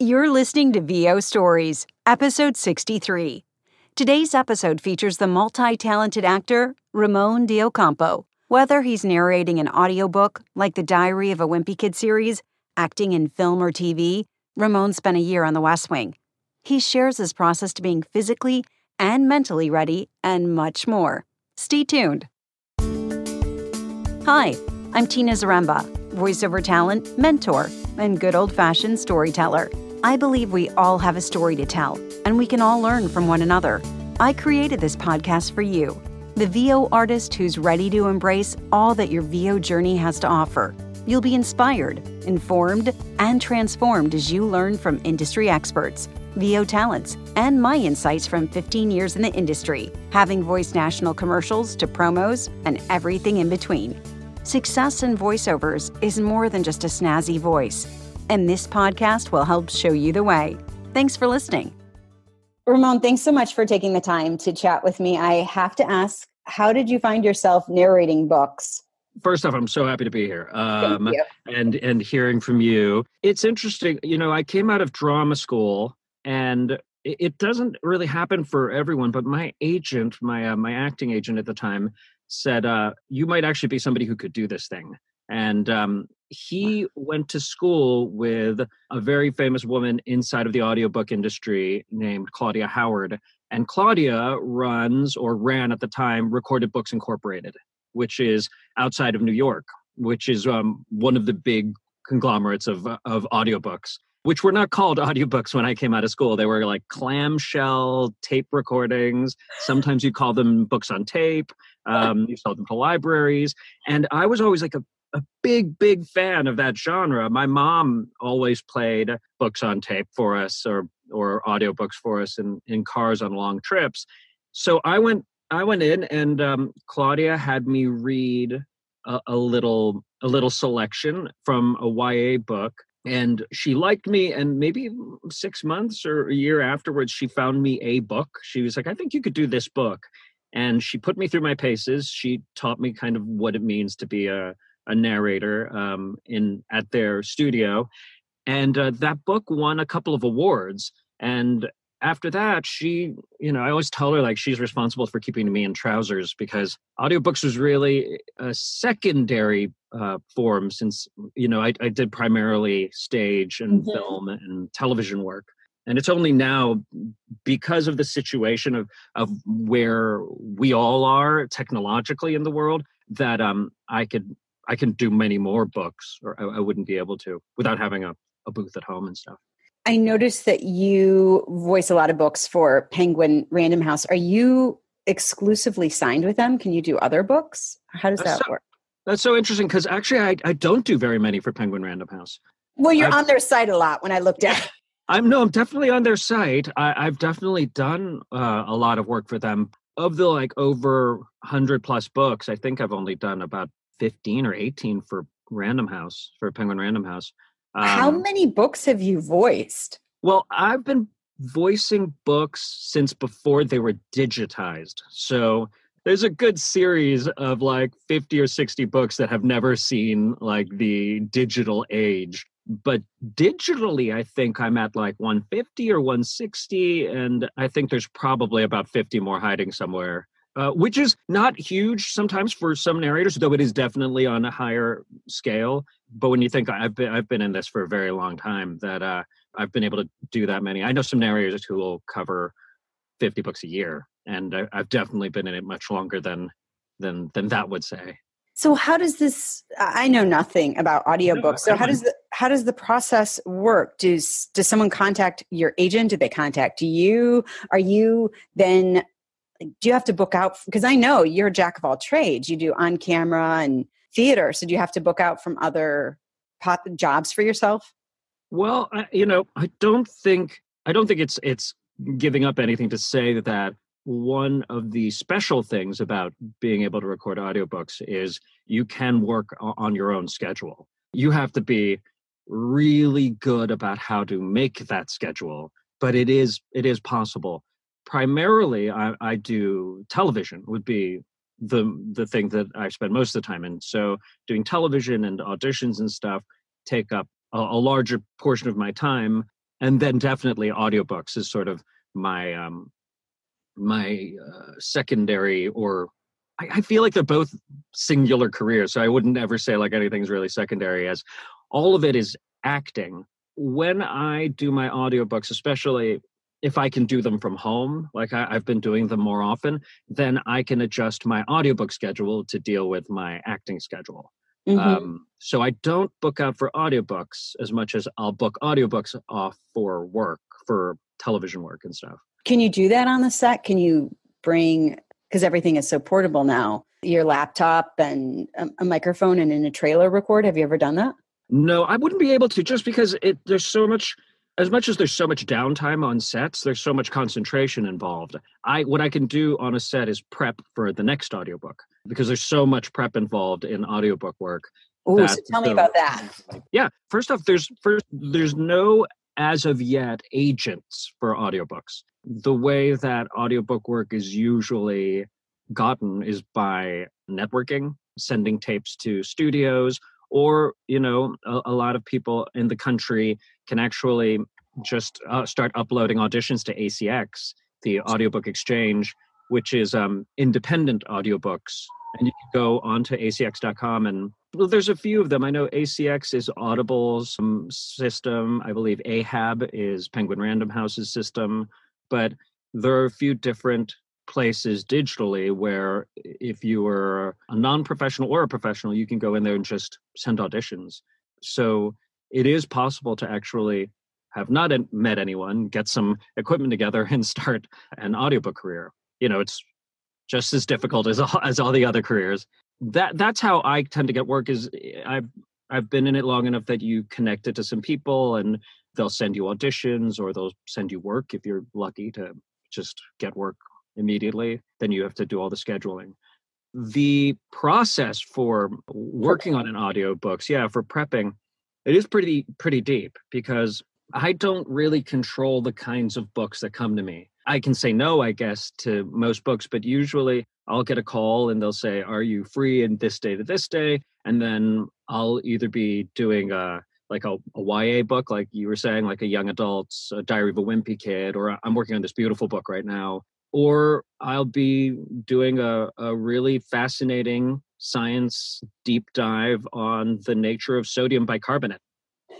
You're listening to VO Stories, episode 63. Today's episode features the multi talented actor Ramon de Ocampo. Whether he's narrating an audiobook like the Diary of a Wimpy Kid series, acting in film or TV, Ramon spent a year on the West Wing. He shares his process to being physically and mentally ready and much more. Stay tuned. Hi, I'm Tina Zaremba, voiceover talent, mentor, and good old fashioned storyteller. I believe we all have a story to tell, and we can all learn from one another. I created this podcast for you, the VO artist who's ready to embrace all that your VO journey has to offer. You'll be inspired, informed, and transformed as you learn from industry experts, VO talents, and my insights from 15 years in the industry, having voiced national commercials to promos and everything in between. Success in voiceovers is more than just a snazzy voice and this podcast will help show you the way. Thanks for listening. Ramon, thanks so much for taking the time to chat with me. I have to ask, how did you find yourself narrating books? First off, I'm so happy to be here um, and and hearing from you. It's interesting, you know. I came out of drama school, and it doesn't really happen for everyone. But my agent, my uh, my acting agent at the time, said, uh, "You might actually be somebody who could do this thing." And um, he went to school with a very famous woman inside of the audiobook industry named Claudia Howard. And Claudia runs or ran at the time Recorded Books Incorporated, which is outside of New York, which is um, one of the big conglomerates of, of audiobooks which were not called audiobooks when I came out of school. They were like clamshell tape recordings. Sometimes you call them books on tape. Um, you sold them to libraries. And I was always like a a big, big fan of that genre. My mom always played books on tape for us or or audiobooks for us in, in cars on long trips. So I went I went in and um, Claudia had me read a, a little a little selection from a YA book and she liked me and maybe six months or a year afterwards she found me a book. She was like i think you could do this book. And she put me through my paces. She taught me kind of what it means to be a a narrator um, in at their studio, and uh, that book won a couple of awards. And after that, she, you know, I always tell her like she's responsible for keeping me in trousers because audiobooks was really a secondary uh, form since, you know, I, I did primarily stage and mm-hmm. film and television work. And it's only now because of the situation of, of where we all are technologically in the world that um, I could I can do many more books, or I, I wouldn't be able to without having a, a booth at home and stuff. I noticed that you voice a lot of books for Penguin Random House. Are you exclusively signed with them? Can you do other books? How does that's that so, work? That's so interesting because actually I, I don't do very many for Penguin Random House. Well, you're I've, on their site a lot when I looked at I'm no, I'm definitely on their site. I, have definitely done uh, a lot of work for them. Of the like over hundred plus books, I think I've only done about 15 or 18 for Random House, for Penguin Random House. Um, How many books have you voiced? Well, I've been voicing books since before they were digitized. So there's a good series of like 50 or 60 books that have never seen like the digital age. But digitally, I think I'm at like 150 or 160. And I think there's probably about 50 more hiding somewhere uh, which is not huge sometimes for some narrators, though it is definitely on a higher scale. But when you think I've been I've been in this for a very long time, that uh, I've been able to do that many. I know some narrators who will cover fifty books a year, and I, I've definitely been in it much longer than than than that would say. So how does this I know nothing about audiobooks. So how does the how does the process work? Does does someone contact your agent? Do they contact you? Are you then do you have to book out because i know you're a jack of all trades. You do on camera and theater so do you have to book out from other jobs for yourself? Well I, you know i don't think i don't think it's it's giving up anything to say that one of the special things about being able to record audiobooks is you can work on your own schedule. You have to be really good about how to make that schedule but it is it is possible primarily I, I, do television would be the the thing that I spend most of the time in. So doing television and auditions and stuff take up a, a larger portion of my time. and then definitely audiobooks is sort of my um my uh, secondary or I, I feel like they're both singular careers so i wouldn't ever say like anything's really secondary as all of it is acting when i do my audiobooks especially if I can do them from home, like I, have been doing them more often, then I can adjust my audiobook schedule to deal with my acting schedule. Mm-hmm. Um, so I don't book out for audiobooks as much as I'll book audiobooks off for work, for television work and stuff. Can you do that on the set? Can you bring, because everything is so portable now, your laptop and a, a microphone and in a trailer record? Have you ever done that? No, I wouldn't be able to just because it there's so much as much as there's so much downtime on sets there's so much concentration involved. I what i can do on a set is prep for the next audiobook because there's so much prep involved in audiobook work oh so tell me about that. Yeah first off there's first there's no as of yet agents for audiobooks. The way that audiobook work is usually gotten is by networking sending tapes to studios or you know a, a lot of people in the country can actually just uh, start uploading auditions to acx the audiobook exchange which is um, independent audiobooks. And you can go onto acx.com and well, there's a few of them. I know acx is audible's um, system. I believe ahab is penguin random house's system. But there are a few different places digitally where if you are a non-professional or a professional you can go in there and just send auditions. So it is possible to actually have not met anyone get some equipment together and start an audiobook career. You know it's just as difficult as all, as all the other careers. That that's how i tend to get work is eh, i've i've been in it long enough that you connect it to some people and they'll send you auditions or they'll send you work if you're lucky to just get work immediately, then you have to do all the scheduling. The process for working on an audiobooks, yeah, for prepping, it is pretty pretty deep because I don't really control the kinds of books that come to me. I can say no, I guess, to most books, but usually I'll get a call and they'll say, Are you free in this day to this day? And then I'll either be doing a like a, a YA book, like you were saying, like a young adult's a Diary of a Wimpy Kid, or I'm working on this beautiful book right now or I'll be doing a, a really fascinating science deep dive on the nature of sodium bicarbonate.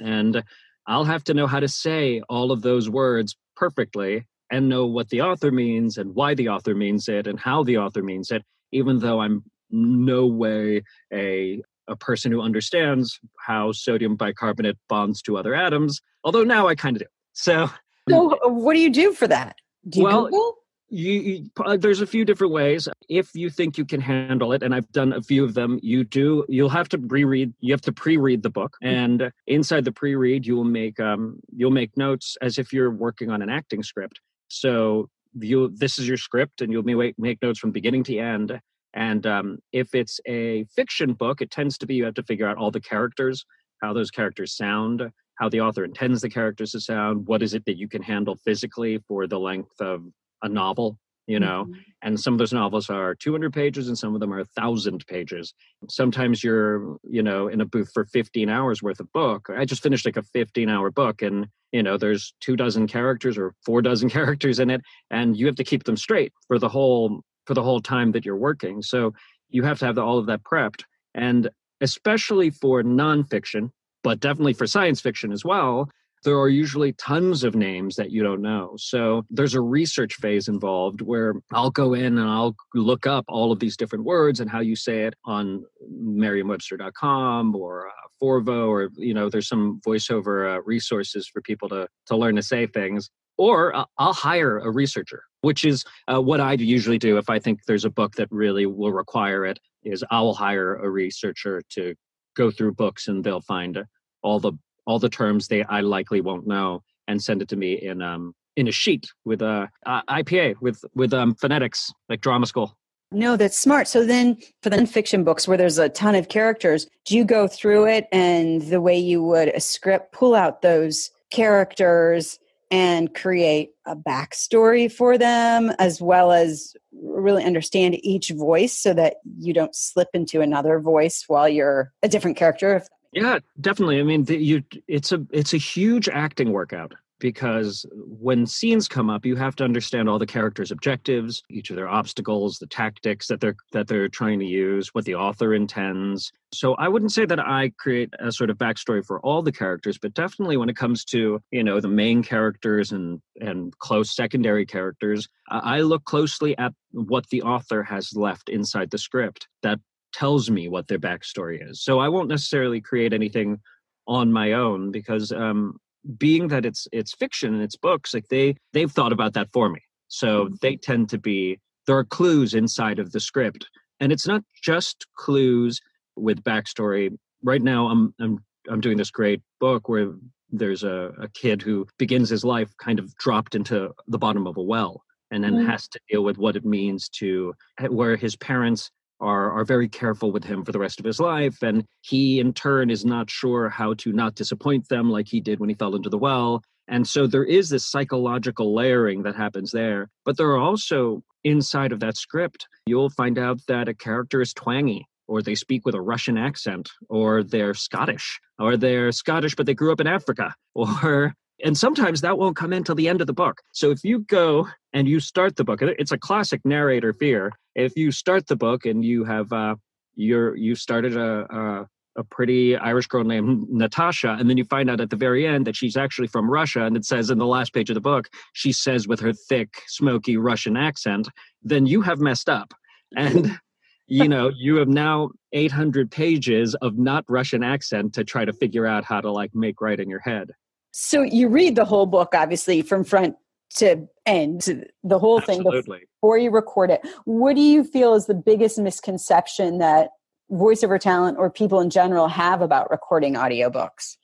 And I'll have to know how to say all of those words perfectly and know what the author means and why the author means it and how the author means it, even though I'm no way a a person who understands how sodium bicarbonate bonds to other atoms. Although now I kind of do. So, so uh, what do you do for that? Do you well, Google? You, you, uh, there's a few different ways. If you think you can handle it and i've done a few of them you do you'll have to reread you have to pre-read the book. Mm-hmm. and inside the pre-read you will make um you'll make notes as if you're working on an acting script. So you this is your script and you'll make, make notes from beginning to end. And um, if it's a fiction book it tends to be you have to figure out all the characters how those characters sound how the author intends the characters to sound what is it that you can handle physically for the length of a novel you know mm-hmm. and some of those novels are 200 pages and some of them are 1000 pages. Sometimes you're you know in a booth for 15 hours worth of book. I just finished like a 15 hour book and you know there's two dozen characters or four dozen characters in it and you have to keep them straight for the whole for the whole time that you're working. So you have to have all of that prepped and especially for nonfiction but definitely for science fiction as well there are usually tons of names that you don't know. So there's a research phase involved where I'll go in and I'll look up all of these different words and how you say it on merriam-webster.com or uh, Forvo or you know there's some voiceover uh, resources for people to to learn to say things or I'll hire a researcher, which is uh, what I usually do if I think there's a book that really will require it. Is I will hire a researcher to go through books and they'll find all the all the terms they I likely won't know and send it to me in um in a sheet with a uh, IPA with with um phonetics like drama school. No, that's smart. So then for the nonfiction books where there's a ton of characters, do you go through it and the way you would a script pull out those characters and create a backstory for them as well as really understand each voice so that you don't slip into another voice while you're a different character if yeah, definitely. I mean, the, you it's a it's a huge acting workout because when scenes come up you have to understand all the characters objectives each of their obstacles the tactics that they're that they're trying to use what the author intends so i wouldn't say that i create a sort of backstory for all the characters but definitely when it comes to you know the main characters and and close secondary characters i look closely at what the author has left inside the script that tells me what their backstory is. So i won't necessarily create anything on my own because um, being that it's it's fiction and it's books like they they've thought about that for me. So they tend to be there are clues inside of the script. And it's not just clues with backstory. Right now i'm i'm i'm doing this great book where there's a, a kid who begins his life kind of dropped into the bottom of a well and then mm-hmm. has to deal with what it means to where his parents are are very careful with him for the rest of his life and he in turn is not sure how to not disappoint them like he did when he fell into the well. And so there is this psychological layering that happens there but there are also inside of that script you'll find out that a character is twangy or they speak with a Russian accent, or they're Scottish, or they're Scottish, but they grew up in Africa, or and sometimes that won't come in till the end of the book. So if you go and you start the book, it's a classic narrator fear. If you start the book and you have uh, you're you started a, a a pretty Irish girl named Natasha, and then you find out at the very end that she's actually from Russia, and it says in the last page of the book, she says with her thick, smoky Russian accent, then you have messed up. And you know, you have now 800 pages of not Russian accent to try to figure out how to like make right in your head. So you read the whole book, obviously, from front to end, the whole Absolutely. thing before you record it. What do you feel is the biggest misconception that voiceover talent or people in general have about recording audiobooks?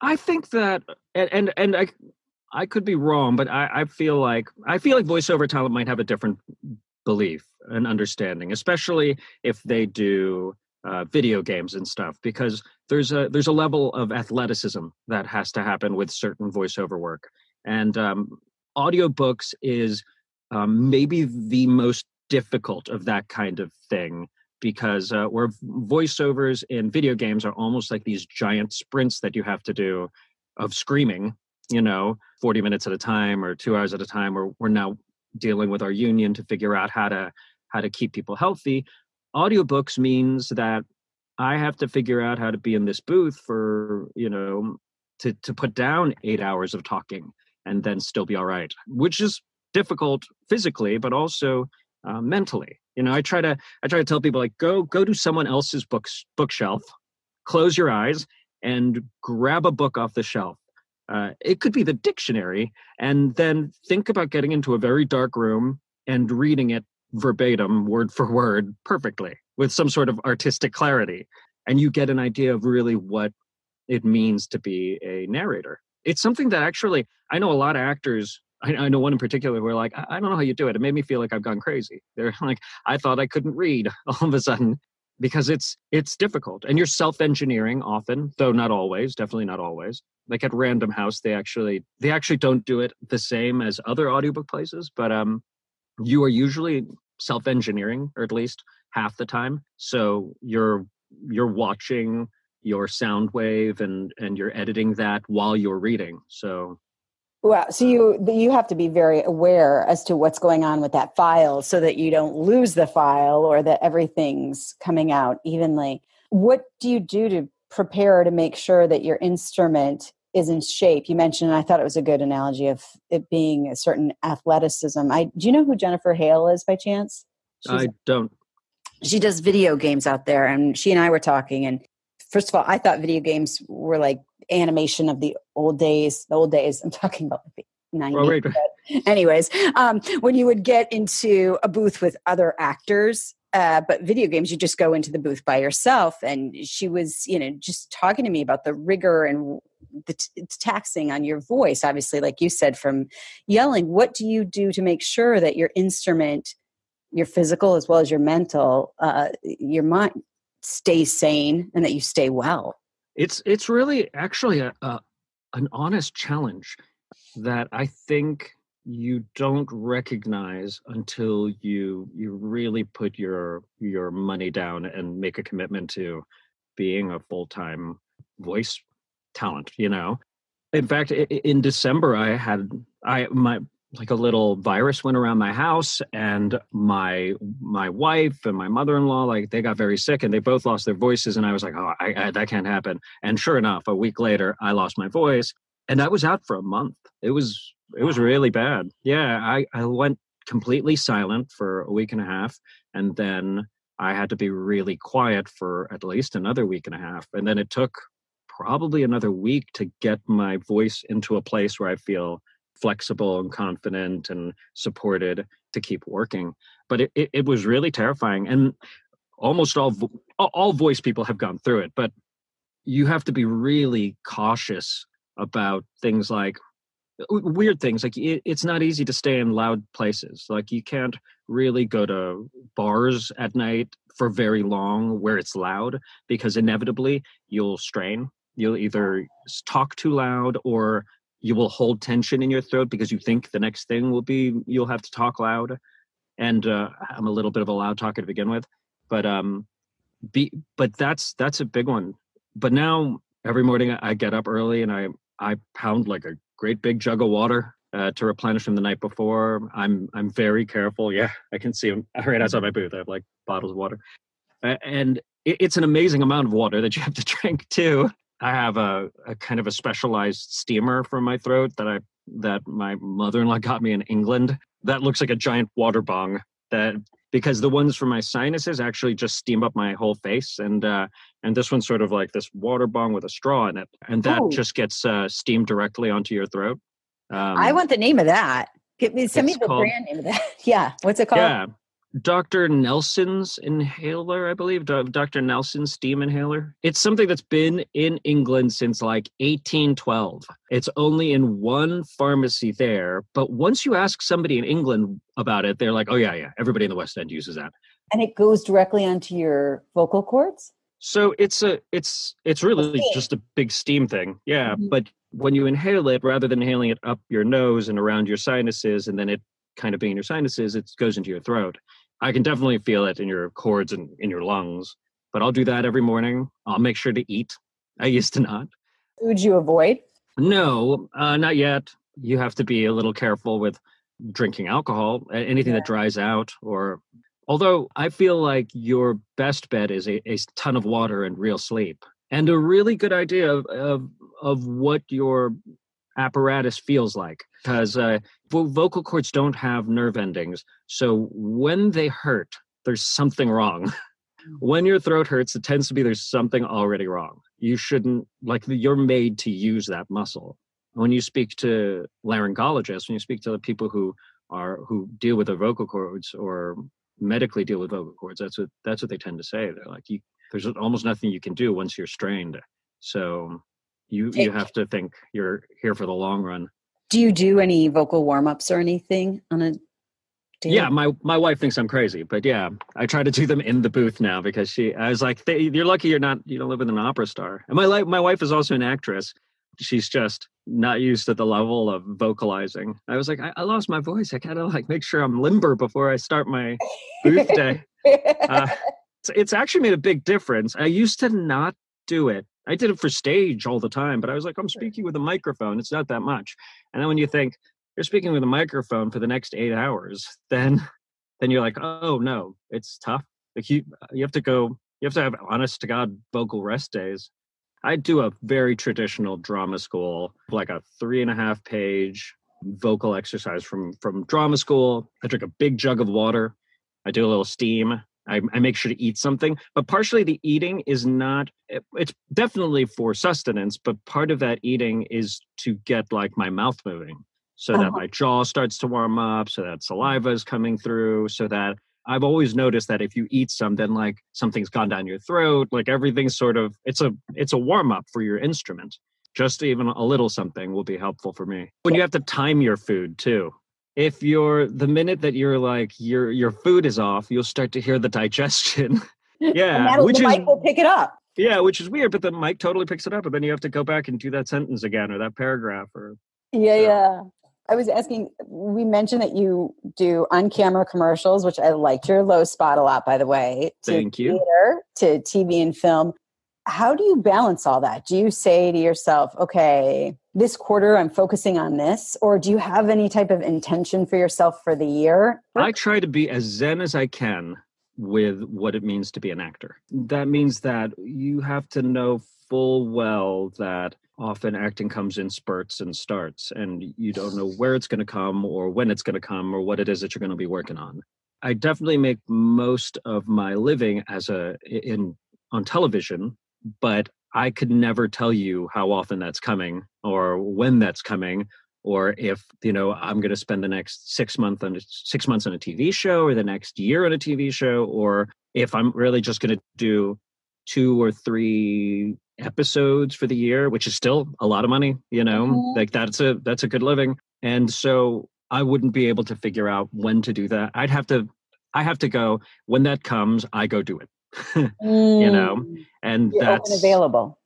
I think that, and and, and I, I could be wrong, but I, I feel like I feel like voiceover talent might have a different belief and understanding, especially if they do uh, video games and stuff because there's a there's a level of athleticism that has to happen with certain voiceover work. And um, audiobooks is um, maybe the most difficult of that kind of thing because uh, where voiceovers in video games are almost like these giant sprints that you have to do of screaming you know 40 minutes at a time or two hours at a time. Or we're now dealing with our union to figure out how to how to keep people healthy audiobooks means that I have to figure out how to be in this booth for, you know, to, to put down eight hours of talking and then still be all right, which is difficult physically, but also uh, mentally. You know, I try to I try to tell people like go go to someone else's books bookshelf, close your eyes, and grab a book off the shelf. Uh, it could be the dictionary, and then think about getting into a very dark room and reading it verbatim, word for word, perfectly with some sort of artistic clarity. And you get an idea of really what it means to be a narrator. It's something that actually, I know a lot of actors, I, I know one in particular, who where like, I, I don't know how you do it. It made me feel like I've gone crazy. They're like, I thought I couldn't read all of a sudden because it's it's difficult and you're self-engineering often though not always definitely not always like at random house they actually they actually don't do it the same as other audiobook places but um you are usually self-engineering or at least half the time so you're you're watching your sound wave and and you're editing that while you're reading so well so uh you you have to be very aware as to what's going on with that file so that you don't lose the file or that everything's coming out evenly. What do you do to prepare to make sure that your instrument is in shape. You mentioned, I thought it was a good analogy of it being a certain athleticism. I do you know who Jennifer Hale is by chance? She's, I don't. She does video games out there, and she and I were talking. And first of all, I thought video games were like animation of the old days. The old days. I'm talking about the 90s. Oh, right. Anyways, um, when you would get into a booth with other actors uh, but video games, you just go into the booth by yourself. And she was, you know, just talking to me about the rigor and the t- taxing on your voice, obviously, like you said, from yelling. What do you do to make sure that your instrument, your physical as well as your mental, uh, your mind stays sane and that you stay well? It's it's really actually a, a an honest challenge that I think you don't recognize until you you really put your your money down and make a commitment to being a full-time voice talent you know? In fact, in December, I had I my like a little virus went around my house and my my wife and my mother-in-law like they got very sick and they both lost their voices and i was like oh I, I, that can't happen. And sure enough a week later i lost my voice and i was out for a month. It was it was really bad. Yeah i i went completely silent for a week and a half and then i had to be really quiet for at least another week and a half and then it took probably another week to get my voice into a place where i feel flexible and confident and supported to keep working. But it, it, it was really terrifying. And almost all all voice people have gone through it, but you have to be really cautious about things like weird things like it, it's not easy to stay in loud places like you can't really go to bars at night for very long where it's loud because inevitably you'll strain you'll either talk too loud or you will hold tension in your throat because you think the next thing will be you'll have to talk loud. And uh, i'm a little bit of a loud talker to begin with but um be but that's that's a big one. But now every morning i get up early and i i pound like a great big jug of water uh, to replenish from the night before. I'm i'm very careful. Yeah i can see them right outside my booth. I have like bottles of water. And it's an amazing amount of water that you have to drink too I have a, a kind of a specialized steamer for my throat that I that my mother-in-law got me in England. That looks like a giant water bong. That because the ones for my sinuses actually just steam up my whole face, and uh, and this one's sort of like this water bong with a straw in it, and that just gets uh, steamed directly onto your throat. Um, I want the name of that. Give me, send me the called, brand name of that. yeah, what's it called? Yeah, Dr. Nelson's inhaler, I believe, Dr. Nelson's steam inhaler. It's something that's been in England since like 1812. It's only in one pharmacy there, but once you ask somebody in England about it, they're like, "Oh yeah, yeah, everybody in the West End uses that." And it goes directly onto your vocal cords? So it's a it's it's really just a big steam thing. Yeah, mm-hmm. but when you inhale it rather than inhaling it up your nose and around your sinuses and then it kind of being in your sinuses, it goes into your throat. I can definitely feel it in your cords and in your lungs. But I'll do that every morning. I'll make sure to eat. I used to not. Would you avoid? No, uh, not yet. You have to be a little careful with drinking alcohol, anything yeah. that dries out, or although I feel like your best bet is a, a ton of water and real sleep, and a really good idea of, of, of what your apparatus feels like because uh, vocal cords don't have nerve endings. So when they hurt, there's something wrong. Mm. when your throat hurts, it tends to be there's something already wrong. You shouldn't, like, you're made to use that muscle. When you speak to laryngologists, when you speak to the people who are who deal with the vocal cords or medically deal with vocal cords, that's what that's what they tend to say. They're like, you, there's almost nothing you can do once you're strained. So you you have to think you're here for the long run. Do you do any vocal warm ups or anything on a yeah, my my wife thinks I'm crazy, but yeah, I try to do them in the booth now because she. I was like, "You're lucky you're not you don't live with an opera star." And my life, my wife is also an actress. She's just not used to the level of vocalizing. I was like, I, I lost my voice. I gotta like make sure I'm limber before I start my booth day. uh, it's, it's actually made a big difference. I used to not do it I did it for stage all the time, but I was like, I'm speaking with a microphone. It's not that much. And then when you think you're speaking with a microphone for the next eight hours, then then you're like, oh no, it's tough. Like you uh, you have to go, you have to have honest to God vocal rest days. I do a very traditional drama school, like a three and a half page vocal exercise from from drama school. I drink a big jug of water. I do a little steam. I, I, make sure to eat something but partially the eating is not eh, it's definitely for sustenance but part of that eating is to get like my mouth moving so that uh-huh. my jaw starts to warm up so that saliva is coming through so that i've always noticed that if you eat some then like something's gone down your throat like everything's sort of it's a it's a warm up for your instrument. Just even a little something will be helpful for me. When you have to time your food too if you're the minute that you're like your your food is off, you'll start to hear the digestion. yeah, which the is, mic will pick it up. Yeah, which is weird, but the mic totally picks it up, and then you have to go back and do that sentence again or that paragraph or. Yeah, so. yeah. I was asking. We mentioned that you do on-camera commercials, which I liked your low spot a lot, by the way. Thank you. Theater, to TV and film. How do you balance all that? Do you say to yourself, "Okay, this quarter I'm focusing on this? Or do you have any type of intention for yourself for the year? I try to be as zen as I can with what it means to be an actor. That means that you have to know full well that often acting comes in spurts and starts, and you don't know where it's going to come or when it's going to come or what it is that you're going to be working on. I definitely make most of my living as a in on television, but I could never tell you how often that's coming or when that's coming or if you know i'm going to spend the next six months on six months on a tv show or the next year on a tv show or if i'm really just going to do two or three episodes for the year which is still a lot of money you know? Mm-hmm. like that's a that's a good living. And so i wouldn't be able to figure out when to do that. I'd have to i have to go. When that comes i go do it mm. you know and You're that's available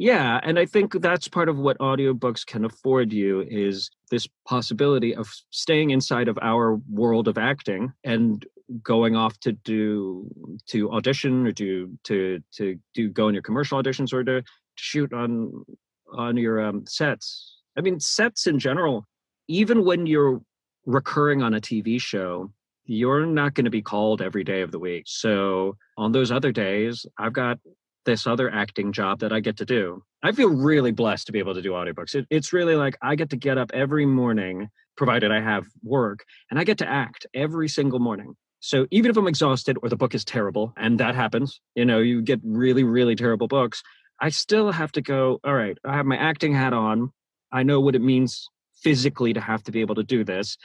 yeah, and I think that's part of what audiobooks can afford you is this possibility of staying inside of our world of acting and going off to do to audition or to to to do go in your commercial auditions or to shoot on on your um, sets. I mean, sets in general, even when you're recurring on a TV show, you're not going to be called every day of the week. So on those other days, I've got this other acting job that I get to do. I feel really blessed to be able to do audiobooks. It, it's really like I get to get up every morning, provided I have work, and I get to act every single morning. So even if I'm exhausted or the book is terrible, and that happens, you know, you get really, really terrible books, I still have to go, all right, I have my acting hat on. I know what it means physically to have to be able to do this.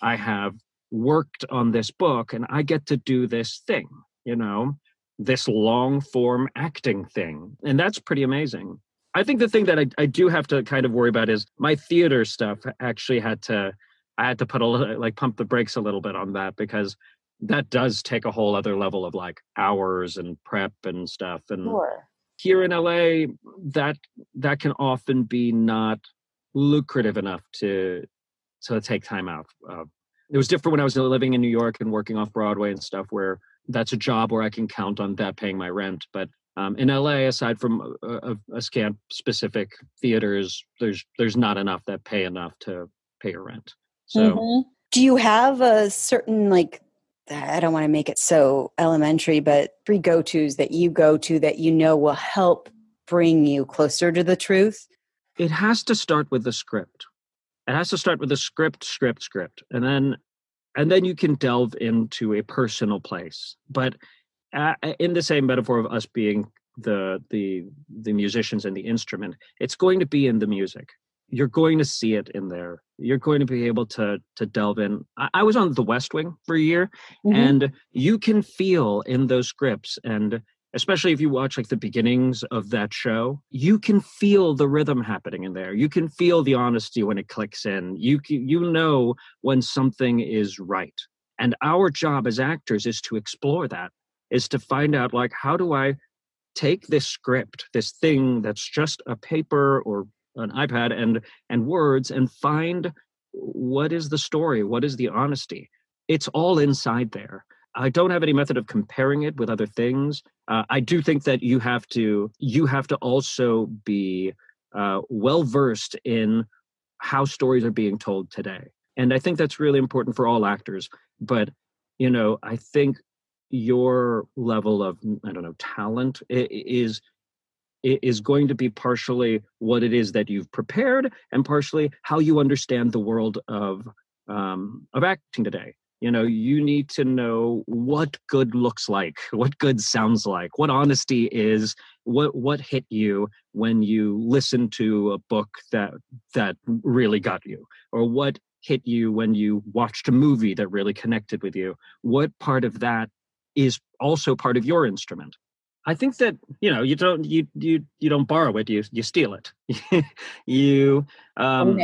I have worked on this book and I get to do this thing, you know? this long form acting thing. And that's pretty amazing. I think the thing that I, I do have to kind of worry about is my theater stuff actually had to, I had to put a little, like pump the brakes a little bit on that because that does take a whole other level of like hours and prep and stuff. And sure. here in LA, that, that can often be not lucrative enough to, to take time out. Uh, it was different when I was living in New York and working off Broadway and stuff where that's a job where I can count on that paying my rent. But um, in LA, aside from a, a, a scant specific theaters, there's there's not enough that pay enough to pay your rent. So, mm-hmm. do you have a certain like? I don't want to make it so elementary, but three go tos that you go to that you know will help bring you closer to the truth. It has to start with the script. It has to start with a script, script, script, and then and then you can delve into a personal place but uh, in the same metaphor of us being the the the musicians and the instrument it's going to be in the music. You're going to see it in there. You're going to be able to to delve in. I, I was on the west wing for a year mm-hmm. and you can feel in those scripts and especially if you watch like the beginnings of that show you can feel the rhythm happening in there. You can feel the honesty when it clicks in. You you know when something is right. And our job as actors is to explore that is to find out like how do i take this script this thing that's just a paper or an ipad and and words and find what is the story what is the honesty? It's all inside there. I don't have any method of comparing it with other things. Uh, I do think that you have to you have to also be uh, well versed in how stories are being told today, and I think that's really important for all actors. But you know, I think your level of I don't know talent is is going to be partially what it is that you've prepared, and partially how you understand the world of um, of acting today you know you need to know what good looks like what good sounds like what honesty is what what hit you when you listen to a book that that really got you or what hit you when you watched a movie that really connected with you. What part of that is also part of your instrument? I think that you know you don't you you you don't borrow it you you steal it. You um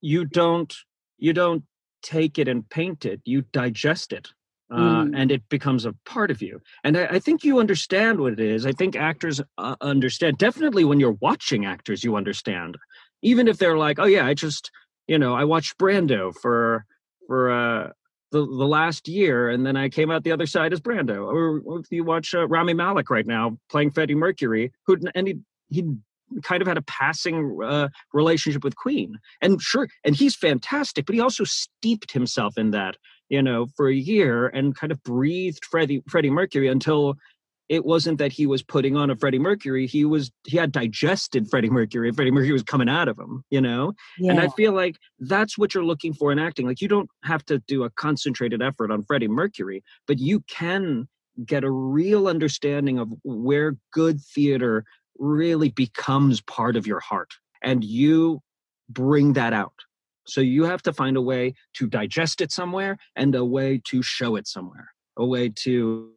you don't you don't take it and paint it, you digest it. Uh, mm. And it becomes a part of you. And I, I, think you understand what it is. I think actors uh, understand. Definitely when you're watching actors, you understand. Even if they're like, oh, yeah, I just, you know, I watched Brando for, for, uh, the, the last year, and then I came out the other side as Brando. Or, if you watch uh, Rami Malek right now playing Freddie Mercury, who and he he kind of had a passing uh, relationship with Queen. And sure, and he's fantastic, but he also steeped himself in that, you know, for a year and kind of breathed Freddie Freddie Mercury until it wasn't that he was putting on a Freddie Mercury. He was he had digested Freddie Mercury. Freddie Mercury was coming out of him, you know. Yeah. And I feel like that's what you're looking for in acting. Like you don't have to do a concentrated effort on Freddie Mercury, but you can get a real understanding of where good theater really becomes part of your heart, and you bring that out. So you have to find a way to digest it somewhere and a way to show it somewhere, a way to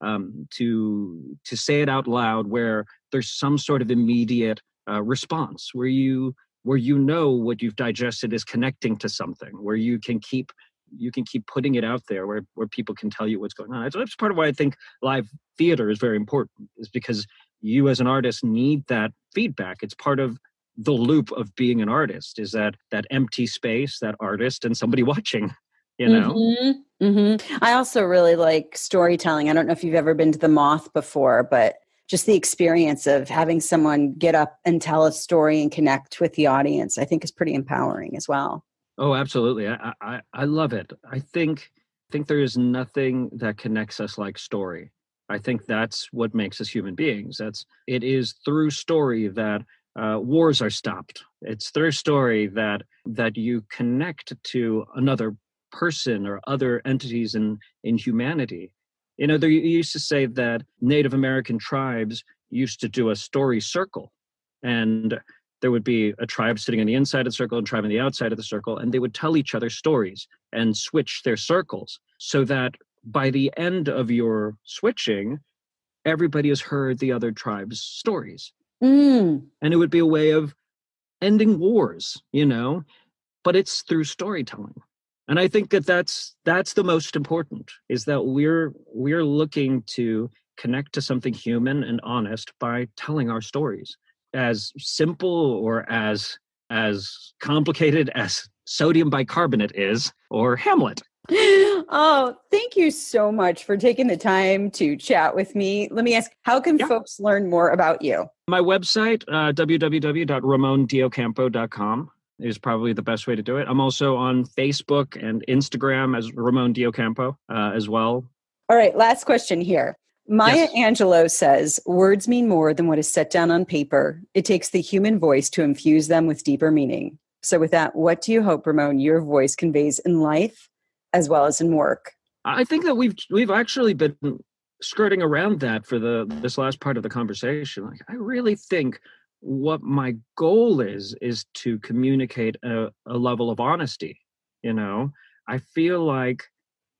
um, to to say it out loud where there's some sort of immediate uh, response where you where you know what you've digested is connecting to something where you can keep you can keep putting it out there where where people can tell you what's going on. That's part of why I think live theater is very important, is because you as an artist need that feedback. It's part of the loop of being an artist is that that empty space, that artist, and somebody watching you know? Mm-hmm, mm-hmm. i also really like storytelling. I don't know if you've ever been to the moth before but just the experience of having someone get up and tell a story and connect with the audience i think is pretty empowering as well. Oh absolutely. I i, I love it. I think I think there is nothing that connects us like story i think that's what makes us human beings. That's it is through story that uh, wars are stopped. It's through story that that you connect to another person or other entities in in humanity. You know they used to say that native american tribes used to do a story circle and there would be a tribe sitting on the inside of the circle and tribe on the outside of the circle and they would tell each other stories and switch their circles so that by the end of your switching everybody has heard the other tribe's stories. Mm. and it would be a way of ending wars you know? But it's through storytelling. And i think that that's that's the most important is that we're we're looking to connect to something human and honest by telling our stories as simple or as as complicated as sodium bicarbonate is or hamlet oh thank you so much for taking the time to chat with me let me ask how can yeah. folks learn more about you my website uh, www.ramondeocampo.com is probably the best way to do it. I'm also on Facebook and Instagram as Ramon de Ocampo uh, as well. All right, last question here. Maya yes. Angelou says, Words mean more than what is set down on paper. It takes the human voice to infuse them with deeper meaning. So, with that, what do you hope, Ramon, your voice conveys in life as well as in work? I think that we've we've actually been skirting around that for the this last part of the conversation. Like, I really think what my goal is is to communicate a, a level of honesty you know i feel like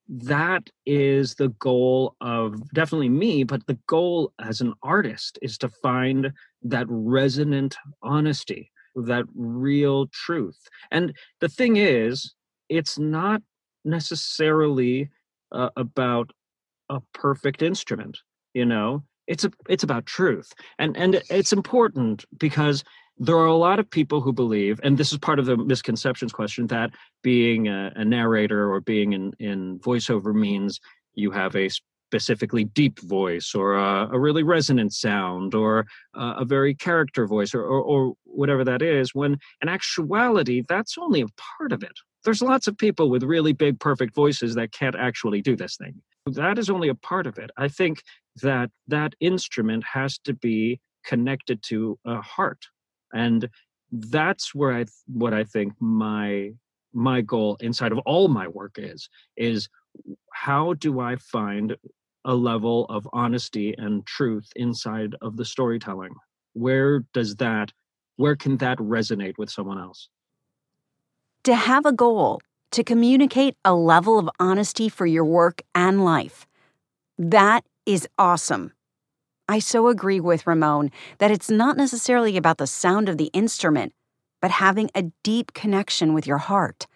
that is the goal of definitely me but the goal as an artist is to find that resonant honesty that real truth and the thing is it's not necessarily uh, about a perfect instrument you know? It's a it's about truth and and it's important because there are a lot of people who believe and this is part of the misconceptions question that being a, a narrator or being in in voiceover means you have a specifically deep voice or a, a really resonant sound or a, a very character voice or, or, or whatever that is when in actuality that's only a part of it there's lots of people with really big perfect voices that can't actually do this thing. That is only a part of it. I think that that instrument has to be connected to a heart. And that's where i what i think my my goal inside of all my work is is how do i find a level of honesty and truth inside of the storytelling? Where does that where can that resonate with someone else to have a goal to communicate a level of honesty for your work and life that is awesome. I so agree with Ramon that it's not necessarily about the sound of the instrument, but having a deep connection with your heart.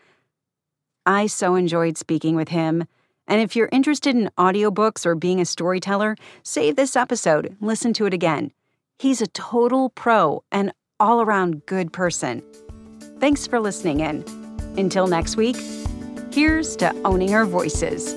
I so enjoyed speaking with him. And if you're interested in audiobooks or being a storyteller, save this episode, listen to it again. He's a total pro and all around good person. Thanks for listening in. Until next week, here's to owning our voices.